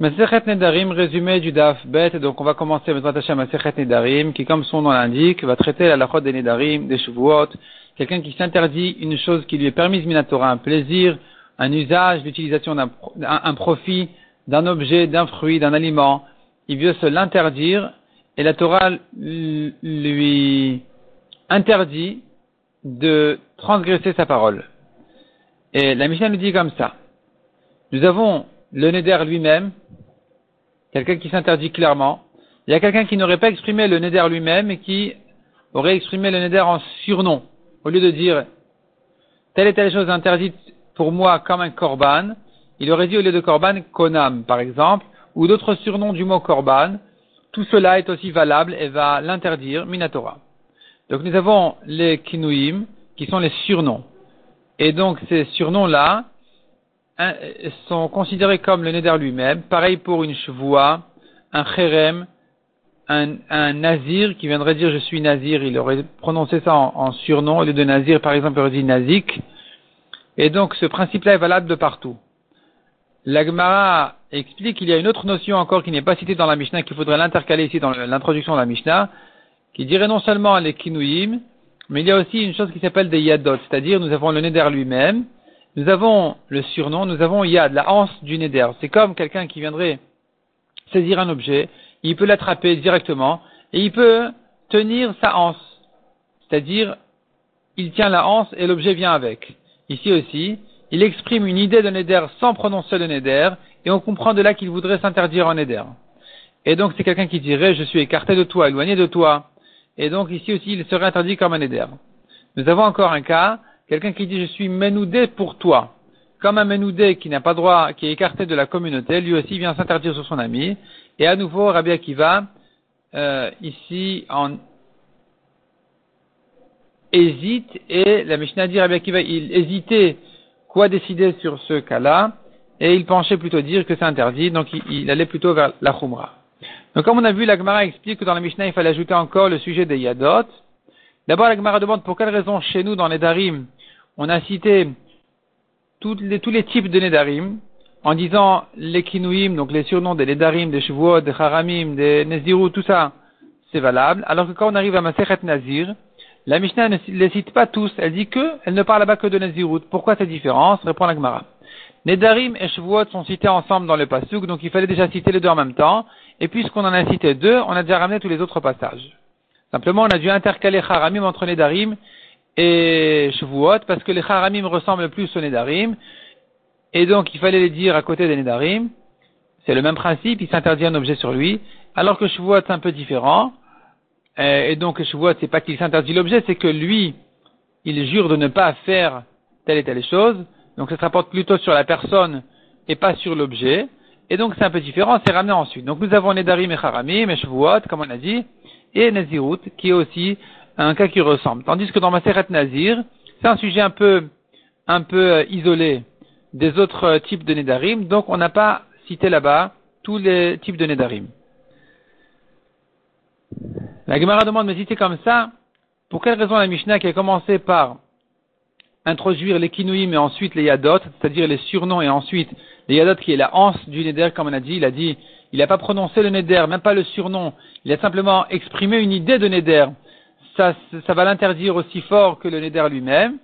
Masechet Nedarim, résumé du Daf Bet, donc on va commencer avec Masechet Nedarim, qui comme son nom l'indique, va traiter la lachot des Nedarim, des Shavuot, quelqu'un qui s'interdit une chose qui lui est permise minatora, un plaisir, un usage, l'utilisation d'un un, profit, d'un objet, d'un fruit, d'un aliment, il veut se l'interdire, et la Torah lui interdit de transgresser sa parole. Et la Mishnah nous dit comme ça. Nous avons le Neder lui-même, quelqu'un qui s'interdit clairement. Il y a quelqu'un qui n'aurait pas exprimé le Neder lui-même et qui aurait exprimé le Neder en surnom. Au lieu de dire telle et telle chose interdite pour moi comme un korban, il aurait dit au lieu de korban konam par exemple, ou d'autres surnoms du mot korban. Tout cela est aussi valable et va l'interdire minatora. Donc nous avons les kinouim qui sont les surnoms. Et donc ces surnoms-là, sont considérés comme le neder lui-même. Pareil pour une chevoie, un cherem, un, un, nazir qui viendrait dire je suis nazir, il aurait prononcé ça en, surnom, au lieu de nazir, par exemple, il aurait dit nazik. Et donc ce principe-là est valable de partout. L'Agmara explique qu'il y a une autre notion encore qui n'est pas citée dans la Mishnah, qu'il faudrait l'intercaler ici dans l'introduction de la Mishnah, qui dirait non seulement les kinouim, mais il y a aussi une chose qui s'appelle des yadot, c'est-à-dire nous avons le neder lui-même, nous avons le surnom, nous avons Yad, la hanse du Neder. C'est comme quelqu'un qui viendrait saisir un objet, il peut l'attraper directement et il peut tenir sa hanse. C'est-à-dire, il tient la hanse et l'objet vient avec. Ici aussi, il exprime une idée de Neder sans prononcer le Neder et on comprend de là qu'il voudrait s'interdire en Neder. Et donc c'est quelqu'un qui dirait je suis écarté de toi, éloigné de toi. Et donc ici aussi il serait interdit comme un Neder. Nous avons encore un cas Quelqu'un qui dit je suis menoudé pour toi. Comme un menoudé qui n'a pas droit, qui est écarté de la communauté, lui aussi vient s'interdire sur son ami. Et à nouveau, Rabbi Akiva, euh, ici, en hésite, et la Mishnah dit Rabbi Akiva, il hésitait quoi décider sur ce cas-là, et il penchait plutôt dire que c'est interdit, donc il, allait plutôt vers la Khumra. Donc comme on a vu, la Gemara explique que dans la Mishnah, il fallait ajouter encore le sujet des Yadot. D'abord, la Gemara demande pour quelle raison chez nous, dans les Darim, on a cité tous les, types de Nedarim, en disant les Kinouim, donc les surnoms des Nedarim, des Shavuot, des Haramim, des Nezirut, tout ça, c'est valable. Alors que quand on arrive à Masechet Nazir, la Mishnah ne les cite pas tous, elle dit que, elle ne parle pas que de Nezirut. Pourquoi cette différence? Répond la Gemara. Nedarim et Shavuot sont cités ensemble dans le Pasuk, donc il fallait déjà citer les deux en même temps. Et puisqu'on en a cité deux, on a déjà ramené tous les autres passages. Simplement, on a dû intercaler Haramim entre Nedarim et Shavuot, parce que les Haramim ressemblent plus aux Nedarim, et donc il fallait les dire à côté des Nedarim. C'est le même principe, il s'interdit un objet sur lui, alors que Shavuot c'est un peu différent, et donc Shavuot c'est pas qu'il s'interdit l'objet, c'est que lui, il jure de ne pas faire telle et telle chose, donc ça se rapporte plutôt sur la personne et pas sur l'objet, et donc c'est un peu différent, c'est ramené ensuite. Donc nous avons Nedarim et Haramim, et Shavuot, comme on a dit, et Nazirut, qui est aussi un cas qui ressemble. Tandis que dans Maseret Nazir, c'est un sujet un peu, un peu euh, isolé des autres euh, types de Nedarim, donc on n'a pas cité là-bas tous les types de Nedarim. La Gemara demande, mais si comme ça, pour quelle raison la Mishnah qui a commencé par introduire les kinouim et ensuite les yadot, c'est-à-dire les surnoms et ensuite les yadot qui est la hanse du neder, comme on a dit, il a dit, il n'a pas prononcé le neder, même pas le surnom, il a simplement exprimé une idée de neder ça, ça va l'interdire aussi fort que le Neder lui-même,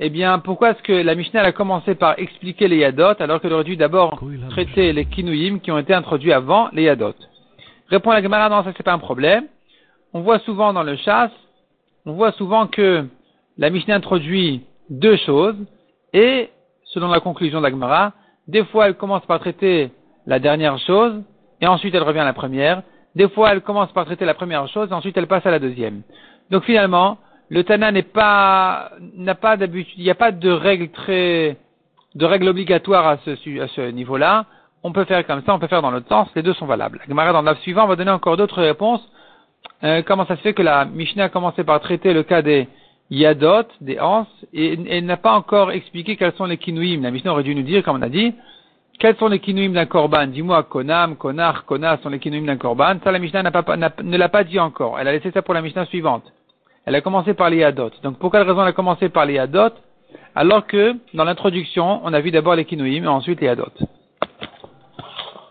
eh bien, pourquoi est-ce que la Mishnah a commencé par expliquer les Yadot alors qu'elle aurait dû d'abord traiter les Kinouim qui ont été introduits avant les Yadot? Répond la Gemara, non, ça c'est pas un problème. On voit souvent dans le chasse, on voit souvent que la Mishnah introduit deux choses et, selon la conclusion de la Gemara, des fois elle commence par traiter la dernière chose et ensuite elle revient à la première. Des fois elle commence par traiter la première chose et ensuite elle passe à la deuxième. Donc finalement, le Tana n'est pas, n'a pas d'habitude, il n'y a pas de règle très, de règle obligatoire à ce, à ce niveau-là. On peut faire comme ça, on peut faire dans l'autre sens, les deux sont valables. La Gemara dans le suivant va donner encore d'autres réponses. Euh, comment ça se fait que la Mishnah a commencé par traiter le cas des Yadot, des Hans, et, elle n'a pas encore expliqué quels sont les Kinouim. La Mishnah aurait dû nous dire, comme on a dit, quels sont les Kinouim d'un Korban? Dis-moi, Konam, Konar, Kona sont les Kinouim d'un Korban? Ça, la Mishnah pas, ne l'a pas dit encore. Elle a laissé ça pour la Mishnah suivante. Elle a commencé par les Yadot. Donc pour quelle raison elle a commencé par les Yadot? Alors que dans l'introduction, on a vu d'abord les Kinouim et ensuite les Yadot